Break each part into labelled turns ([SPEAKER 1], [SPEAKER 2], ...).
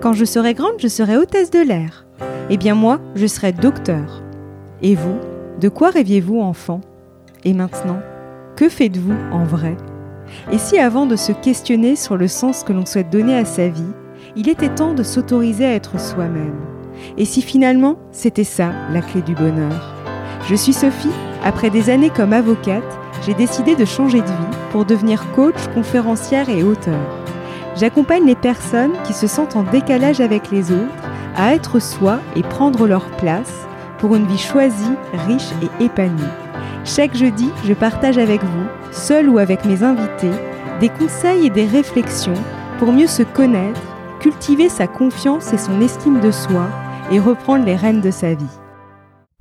[SPEAKER 1] Quand je serai grande, je serai hôtesse de l'air. Eh bien moi, je serai docteur. Et vous, de quoi rêviez-vous enfant? Et maintenant, que faites-vous en vrai? Et si avant de se questionner sur le sens que l'on souhaite donner à sa vie, il était temps de s'autoriser à être soi-même? Et si finalement, c'était ça la clé du bonheur? Je suis Sophie, après des années comme avocate, j'ai décidé de changer de vie pour devenir coach, conférencière et auteur. J'accompagne les personnes qui se sentent en décalage avec les autres à être soi et prendre leur place pour une vie choisie, riche et épanouie. Chaque jeudi, je partage avec vous, seul ou avec mes invités, des conseils et des réflexions pour mieux se connaître, cultiver sa confiance et son estime de soi et reprendre les rênes de sa vie.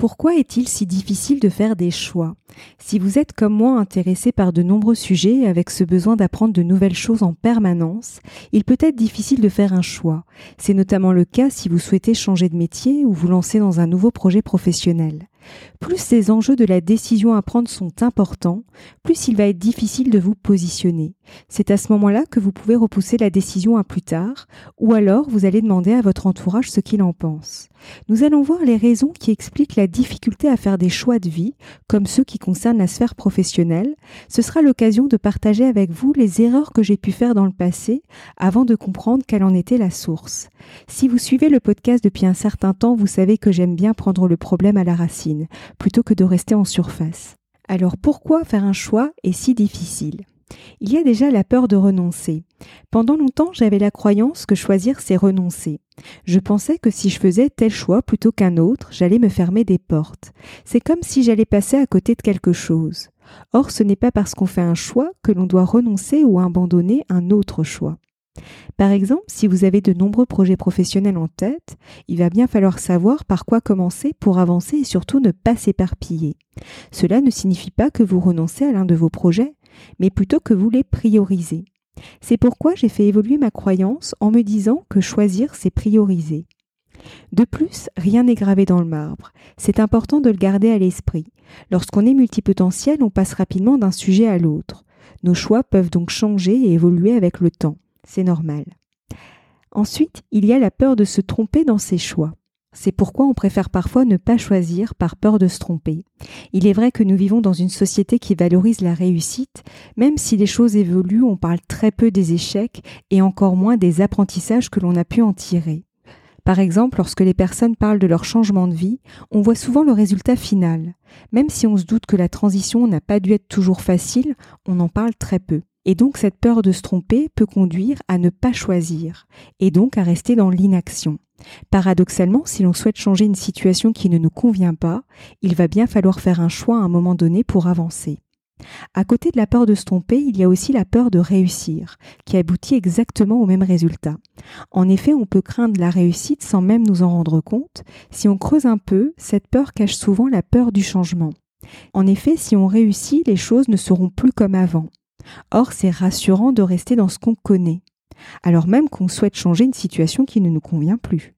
[SPEAKER 1] Pourquoi est-il si difficile de faire des choix? Si vous êtes comme moi intéressé par de nombreux sujets avec ce besoin d'apprendre de nouvelles choses en permanence, il peut être difficile de faire un choix. C'est notamment le cas si vous souhaitez changer de métier ou vous lancer dans un nouveau projet professionnel. Plus ces enjeux de la décision à prendre sont importants, plus il va être difficile de vous positionner. C'est à ce moment-là que vous pouvez repousser la décision à plus tard, ou alors vous allez demander à votre entourage ce qu'il en pense. Nous allons voir les raisons qui expliquent la difficulté à faire des choix de vie, comme ceux qui concernent la sphère professionnelle. Ce sera l'occasion de partager avec vous les erreurs que j'ai pu faire dans le passé avant de comprendre quelle en était la source. Si vous suivez le podcast depuis un certain temps, vous savez que j'aime bien prendre le problème à la racine, plutôt que de rester en surface. Alors pourquoi faire un choix est si difficile? Il y a déjà la peur de renoncer. Pendant longtemps, j'avais la croyance que choisir, c'est renoncer. Je pensais que si je faisais tel choix plutôt qu'un autre, j'allais me fermer des portes. C'est comme si j'allais passer à côté de quelque chose. Or, ce n'est pas parce qu'on fait un choix que l'on doit renoncer ou abandonner un autre choix. Par exemple, si vous avez de nombreux projets professionnels en tête, il va bien falloir savoir par quoi commencer pour avancer et surtout ne pas s'éparpiller. Cela ne signifie pas que vous renoncez à l'un de vos projets, mais plutôt que vous les priorisez. C'est pourquoi j'ai fait évoluer ma croyance en me disant que choisir, c'est prioriser. De plus, rien n'est gravé dans le marbre. C'est important de le garder à l'esprit. Lorsqu'on est multipotentiel, on passe rapidement d'un sujet à l'autre. Nos choix peuvent donc changer et évoluer avec le temps. C'est normal. Ensuite, il y a la peur de se tromper dans ses choix. C'est pourquoi on préfère parfois ne pas choisir par peur de se tromper. Il est vrai que nous vivons dans une société qui valorise la réussite, même si les choses évoluent, on parle très peu des échecs et encore moins des apprentissages que l'on a pu en tirer. Par exemple, lorsque les personnes parlent de leur changement de vie, on voit souvent le résultat final. Même si on se doute que la transition n'a pas dû être toujours facile, on en parle très peu. Et donc cette peur de se tromper peut conduire à ne pas choisir, et donc à rester dans l'inaction. Paradoxalement, si l'on souhaite changer une situation qui ne nous convient pas, il va bien falloir faire un choix à un moment donné pour avancer. À côté de la peur de se tromper, il y a aussi la peur de réussir, qui aboutit exactement au même résultat. En effet, on peut craindre la réussite sans même nous en rendre compte. Si on creuse un peu, cette peur cache souvent la peur du changement. En effet, si on réussit, les choses ne seront plus comme avant. Or, c'est rassurant de rester dans ce qu'on connaît, alors même qu'on souhaite changer une situation qui ne nous convient plus.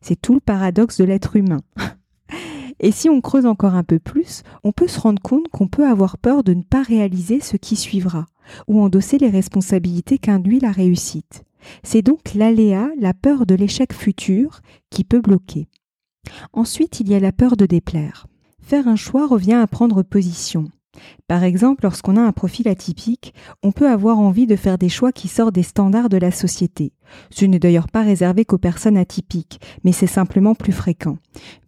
[SPEAKER 1] C'est tout le paradoxe de l'être humain. Et si on creuse encore un peu plus, on peut se rendre compte qu'on peut avoir peur de ne pas réaliser ce qui suivra, ou endosser les responsabilités qu'induit la réussite. C'est donc l'aléa, la peur de l'échec futur, qui peut bloquer. Ensuite, il y a la peur de déplaire. Faire un choix revient à prendre position. Par exemple, lorsqu'on a un profil atypique, on peut avoir envie de faire des choix qui sortent des standards de la société. Ce n'est d'ailleurs pas réservé qu'aux personnes atypiques, mais c'est simplement plus fréquent.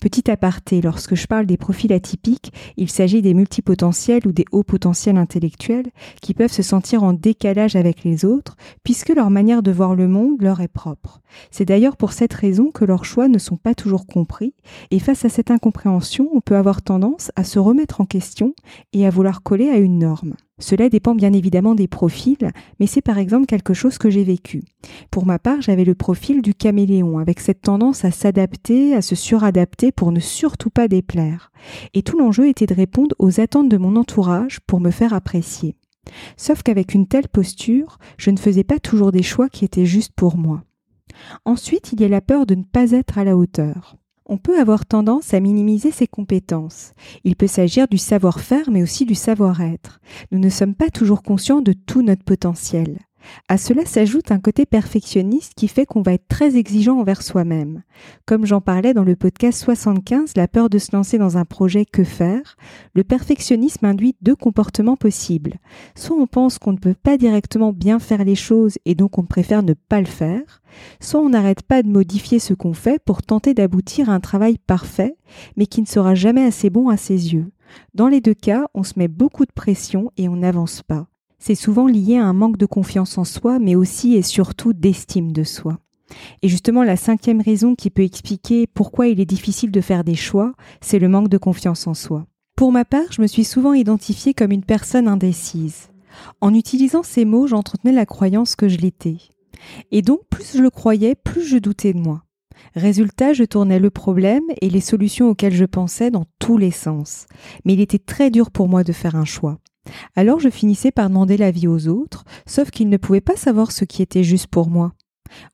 [SPEAKER 1] Petit aparté, lorsque je parle des profils atypiques, il s'agit des multipotentiels ou des hauts potentiels intellectuels qui peuvent se sentir en décalage avec les autres, puisque leur manière de voir le monde leur est propre. C'est d'ailleurs pour cette raison que leurs choix ne sont pas toujours compris, et face à cette incompréhension, on peut avoir tendance à se remettre en question et à vouloir coller à une norme. Cela dépend bien évidemment des profils, mais c'est par exemple quelque chose que j'ai vécu. Pour ma part, j'avais le profil du caméléon, avec cette tendance à s'adapter, à se suradapter pour ne surtout pas déplaire. Et tout l'enjeu était de répondre aux attentes de mon entourage pour me faire apprécier. Sauf qu'avec une telle posture, je ne faisais pas toujours des choix qui étaient justes pour moi. Ensuite, il y a la peur de ne pas être à la hauteur on peut avoir tendance à minimiser ses compétences. Il peut s'agir du savoir-faire mais aussi du savoir-être. Nous ne sommes pas toujours conscients de tout notre potentiel. À cela s'ajoute un côté perfectionniste qui fait qu'on va être très exigeant envers soi-même. Comme j'en parlais dans le podcast 75, la peur de se lancer dans un projet que faire, le perfectionnisme induit deux comportements possibles. Soit on pense qu'on ne peut pas directement bien faire les choses et donc on préfère ne pas le faire, soit on n'arrête pas de modifier ce qu'on fait pour tenter d'aboutir à un travail parfait, mais qui ne sera jamais assez bon à ses yeux. Dans les deux cas, on se met beaucoup de pression et on n'avance pas. C'est souvent lié à un manque de confiance en soi, mais aussi et surtout d'estime de soi. Et justement, la cinquième raison qui peut expliquer pourquoi il est difficile de faire des choix, c'est le manque de confiance en soi. Pour ma part, je me suis souvent identifiée comme une personne indécise. En utilisant ces mots, j'entretenais la croyance que je l'étais. Et donc, plus je le croyais, plus je doutais de moi. Résultat, je tournais le problème et les solutions auxquelles je pensais dans tous les sens. Mais il était très dur pour moi de faire un choix. Alors je finissais par demander l'avis aux autres, sauf qu'ils ne pouvaient pas savoir ce qui était juste pour moi.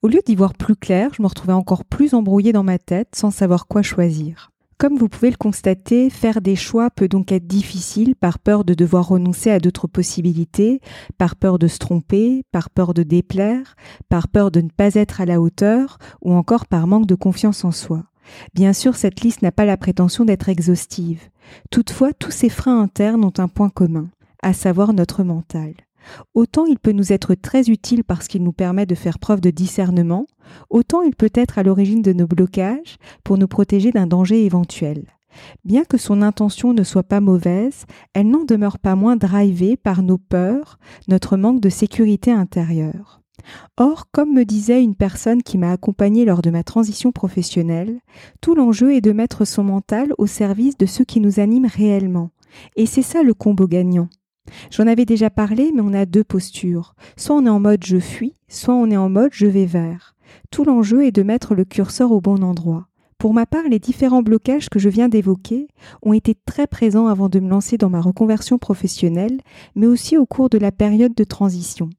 [SPEAKER 1] Au lieu d'y voir plus clair, je me retrouvais encore plus embrouillée dans ma tête sans savoir quoi choisir. Comme vous pouvez le constater, faire des choix peut donc être difficile par peur de devoir renoncer à d'autres possibilités, par peur de se tromper, par peur de déplaire, par peur de ne pas être à la hauteur ou encore par manque de confiance en soi. Bien sûr, cette liste n'a pas la prétention d'être exhaustive. Toutefois, tous ces freins internes ont un point commun, à savoir notre mental. Autant il peut nous être très utile parce qu'il nous permet de faire preuve de discernement, autant il peut être à l'origine de nos blocages pour nous protéger d'un danger éventuel. Bien que son intention ne soit pas mauvaise, elle n'en demeure pas moins drivée par nos peurs, notre manque de sécurité intérieure. Or, comme me disait une personne qui m'a accompagnée lors de ma transition professionnelle, tout l'enjeu est de mettre son mental au service de ce qui nous anime réellement. Et c'est ça le combo gagnant. J'en avais déjà parlé, mais on a deux postures. Soit on est en mode je fuis, soit on est en mode je vais vers. Tout l'enjeu est de mettre le curseur au bon endroit. Pour ma part, les différents blocages que je viens d'évoquer ont été très présents avant de me lancer dans ma reconversion professionnelle, mais aussi au cours de la période de transition.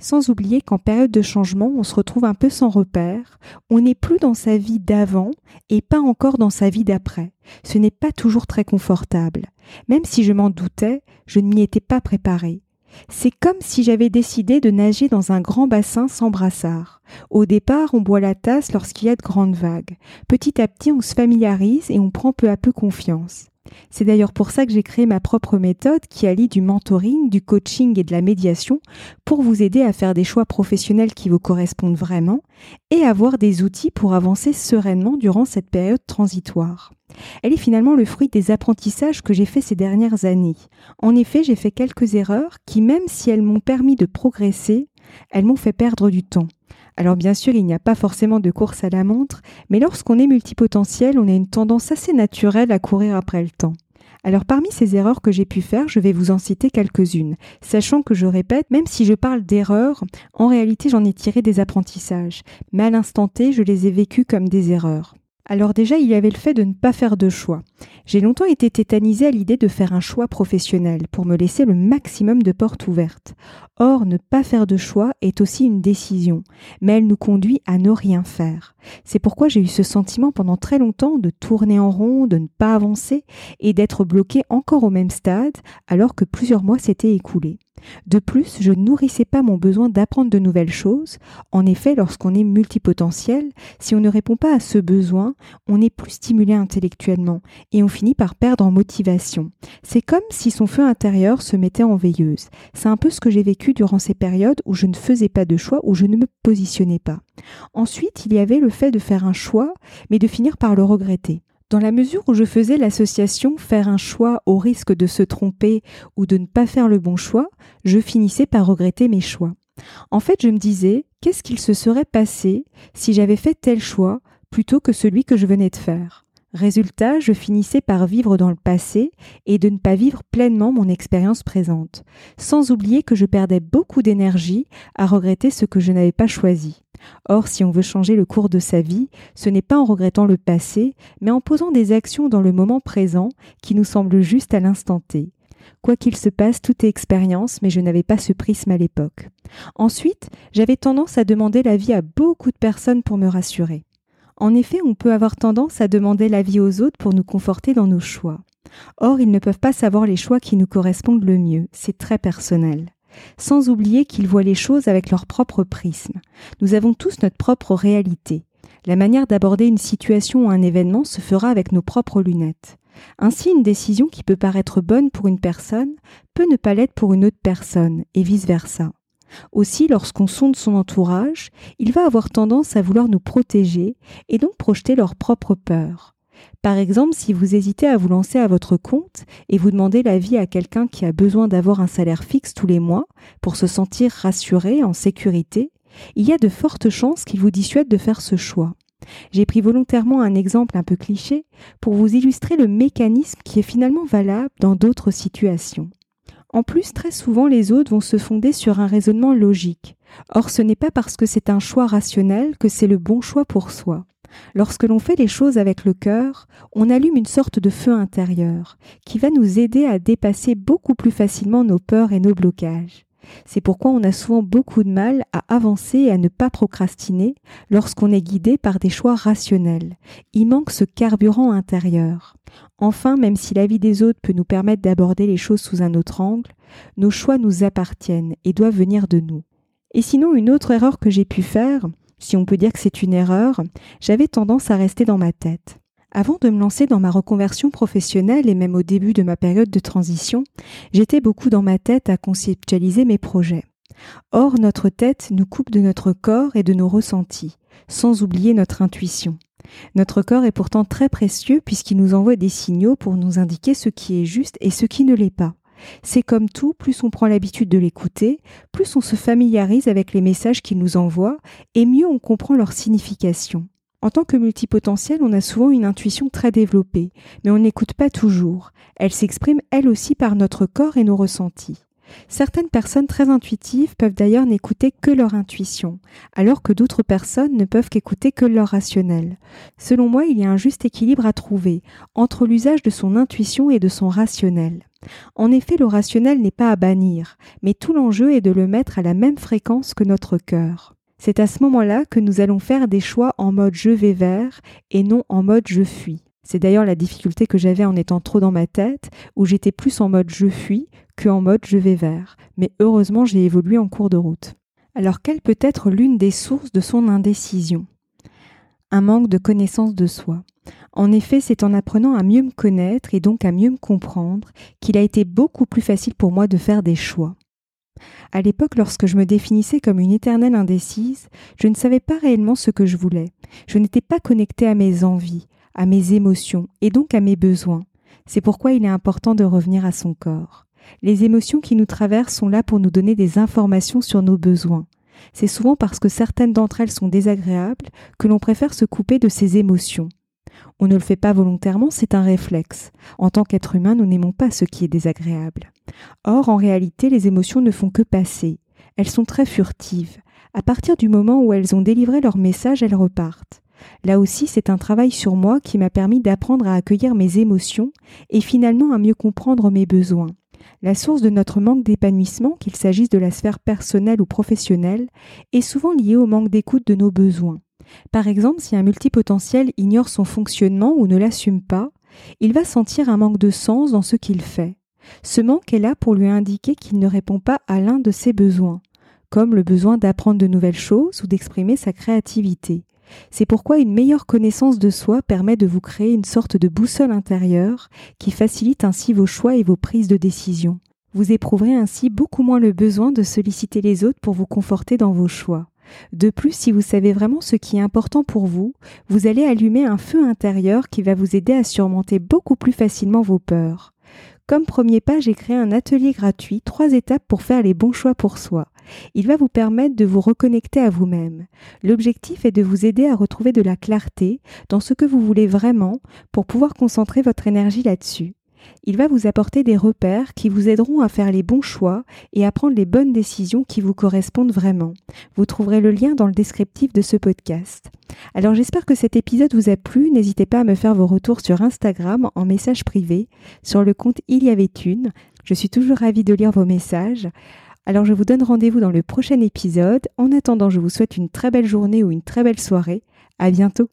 [SPEAKER 1] Sans oublier qu'en période de changement, on se retrouve un peu sans repère, on n'est plus dans sa vie d'avant et pas encore dans sa vie d'après. Ce n'est pas toujours très confortable. Même si je m'en doutais, je ne m'y étais pas préparée. C'est comme si j'avais décidé de nager dans un grand bassin sans brassard. Au départ, on boit la tasse lorsqu'il y a de grandes vagues. Petit à petit, on se familiarise et on prend peu à peu confiance. C'est d'ailleurs pour ça que j'ai créé ma propre méthode qui allie du mentoring, du coaching et de la médiation pour vous aider à faire des choix professionnels qui vous correspondent vraiment et avoir des outils pour avancer sereinement durant cette période transitoire. Elle est finalement le fruit des apprentissages que j'ai faits ces dernières années. En effet, j'ai fait quelques erreurs qui, même si elles m'ont permis de progresser, elles m'ont fait perdre du temps. Alors bien sûr, il n'y a pas forcément de course à la montre, mais lorsqu'on est multipotentiel, on a une tendance assez naturelle à courir après le temps. Alors parmi ces erreurs que j'ai pu faire, je vais vous en citer quelques-unes, sachant que je répète, même si je parle d'erreurs, en réalité j'en ai tiré des apprentissages, mais à l'instant T, je les ai vécus comme des erreurs. Alors déjà, il y avait le fait de ne pas faire de choix. J'ai longtemps été tétanisée à l'idée de faire un choix professionnel pour me laisser le maximum de portes ouvertes. Or, ne pas faire de choix est aussi une décision, mais elle nous conduit à ne rien faire. C'est pourquoi j'ai eu ce sentiment pendant très longtemps de tourner en rond, de ne pas avancer et d'être bloqué encore au même stade alors que plusieurs mois s'étaient écoulés. De plus, je ne nourrissais pas mon besoin d'apprendre de nouvelles choses. En effet, lorsqu'on est multipotentiel, si on ne répond pas à ce besoin, on est plus stimulé intellectuellement et on finit par perdre en motivation. C'est comme si son feu intérieur se mettait en veilleuse. C'est un peu ce que j'ai vécu durant ces périodes où je ne faisais pas de choix, où je ne me positionnais pas. Ensuite, il y avait le fait de faire un choix, mais de finir par le regretter. Dans la mesure où je faisais l'association faire un choix au risque de se tromper ou de ne pas faire le bon choix, je finissais par regretter mes choix. En fait, je me disais, qu'est-ce qu'il se serait passé si j'avais fait tel choix plutôt que celui que je venais de faire? Résultat, je finissais par vivre dans le passé et de ne pas vivre pleinement mon expérience présente, sans oublier que je perdais beaucoup d'énergie à regretter ce que je n'avais pas choisi. Or, si on veut changer le cours de sa vie, ce n'est pas en regrettant le passé, mais en posant des actions dans le moment présent qui nous semblent justes à l'instant T. Quoi qu'il se passe, tout est expérience, mais je n'avais pas ce prisme à l'époque. Ensuite, j'avais tendance à demander l'avis à beaucoup de personnes pour me rassurer. En effet, on peut avoir tendance à demander l'avis aux autres pour nous conforter dans nos choix. Or, ils ne peuvent pas savoir les choix qui nous correspondent le mieux, c'est très personnel. sans oublier qu'ils voient les choses avec leur propre prisme. Nous avons tous notre propre réalité. La manière d'aborder une situation ou un événement se fera avec nos propres lunettes. Ainsi, une décision qui peut paraître bonne pour une personne peut ne pas l'être pour une autre personne, et vice-versa. Aussi, lorsqu'on sonde son entourage, il va avoir tendance à vouloir nous protéger et donc projeter leurs propres peurs. Par exemple, si vous hésitez à vous lancer à votre compte et vous demandez l'avis à quelqu'un qui a besoin d'avoir un salaire fixe tous les mois pour se sentir rassuré, en sécurité, il y a de fortes chances qu'il vous dissuade de faire ce choix. J'ai pris volontairement un exemple un peu cliché pour vous illustrer le mécanisme qui est finalement valable dans d'autres situations. En plus, très souvent, les autres vont se fonder sur un raisonnement logique. Or, ce n'est pas parce que c'est un choix rationnel que c'est le bon choix pour soi. Lorsque l'on fait les choses avec le cœur, on allume une sorte de feu intérieur qui va nous aider à dépasser beaucoup plus facilement nos peurs et nos blocages. C'est pourquoi on a souvent beaucoup de mal à avancer et à ne pas procrastiner lorsqu'on est guidé par des choix rationnels. Il manque ce carburant intérieur. Enfin, même si l'avis des autres peut nous permettre d'aborder les choses sous un autre angle, nos choix nous appartiennent et doivent venir de nous. Et sinon, une autre erreur que j'ai pu faire, si on peut dire que c'est une erreur, j'avais tendance à rester dans ma tête. Avant de me lancer dans ma reconversion professionnelle et même au début de ma période de transition, j'étais beaucoup dans ma tête à conceptualiser mes projets. Or, notre tête nous coupe de notre corps et de nos ressentis, sans oublier notre intuition. Notre corps est pourtant très précieux puisqu'il nous envoie des signaux pour nous indiquer ce qui est juste et ce qui ne l'est pas. C'est comme tout, plus on prend l'habitude de l'écouter, plus on se familiarise avec les messages qu'il nous envoie, et mieux on comprend leur signification. En tant que multipotentiel, on a souvent une intuition très développée, mais on n'écoute pas toujours. Elle s'exprime elle aussi par notre corps et nos ressentis. Certaines personnes très intuitives peuvent d'ailleurs n'écouter que leur intuition, alors que d'autres personnes ne peuvent qu'écouter que leur rationnel. Selon moi, il y a un juste équilibre à trouver entre l'usage de son intuition et de son rationnel. En effet, le rationnel n'est pas à bannir, mais tout l'enjeu est de le mettre à la même fréquence que notre cœur. C'est à ce moment-là que nous allons faire des choix en mode je vais vers et non en mode je fuis. C'est d'ailleurs la difficulté que j'avais en étant trop dans ma tête, où j'étais plus en mode je fuis que en mode je vais vers. Mais heureusement, j'ai évolué en cours de route. Alors, quelle peut être l'une des sources de son indécision? Un manque de connaissance de soi. En effet, c'est en apprenant à mieux me connaître et donc à mieux me comprendre qu'il a été beaucoup plus facile pour moi de faire des choix. À l'époque, lorsque je me définissais comme une éternelle indécise, je ne savais pas réellement ce que je voulais. Je n'étais pas connectée à mes envies, à mes émotions et donc à mes besoins. C'est pourquoi il est important de revenir à son corps. Les émotions qui nous traversent sont là pour nous donner des informations sur nos besoins. C'est souvent parce que certaines d'entre elles sont désagréables que l'on préfère se couper de ces émotions. On ne le fait pas volontairement, c'est un réflexe. En tant qu'être humain, nous n'aimons pas ce qui est désagréable. Or, en réalité, les émotions ne font que passer. Elles sont très furtives. À partir du moment où elles ont délivré leur message, elles repartent. Là aussi, c'est un travail sur moi qui m'a permis d'apprendre à accueillir mes émotions et finalement à mieux comprendre mes besoins. La source de notre manque d'épanouissement, qu'il s'agisse de la sphère personnelle ou professionnelle, est souvent liée au manque d'écoute de nos besoins. Par exemple, si un multipotentiel ignore son fonctionnement ou ne l'assume pas, il va sentir un manque de sens dans ce qu'il fait. Ce manque est là pour lui indiquer qu'il ne répond pas à l'un de ses besoins, comme le besoin d'apprendre de nouvelles choses ou d'exprimer sa créativité. C'est pourquoi une meilleure connaissance de soi permet de vous créer une sorte de boussole intérieure qui facilite ainsi vos choix et vos prises de décision. Vous éprouverez ainsi beaucoup moins le besoin de solliciter les autres pour vous conforter dans vos choix. De plus, si vous savez vraiment ce qui est important pour vous, vous allez allumer un feu intérieur qui va vous aider à surmonter beaucoup plus facilement vos peurs. Comme premier pas, j'ai créé un atelier gratuit, trois étapes pour faire les bons choix pour soi. Il va vous permettre de vous reconnecter à vous-même. L'objectif est de vous aider à retrouver de la clarté dans ce que vous voulez vraiment pour pouvoir concentrer votre énergie là-dessus. Il va vous apporter des repères qui vous aideront à faire les bons choix et à prendre les bonnes décisions qui vous correspondent vraiment. Vous trouverez le lien dans le descriptif de ce podcast. Alors j'espère que cet épisode vous a plu. N'hésitez pas à me faire vos retours sur Instagram en message privé sur le compte Il y avait une. Je suis toujours ravie de lire vos messages. Alors je vous donne rendez-vous dans le prochain épisode. En attendant, je vous souhaite une très belle journée ou une très belle soirée. À bientôt.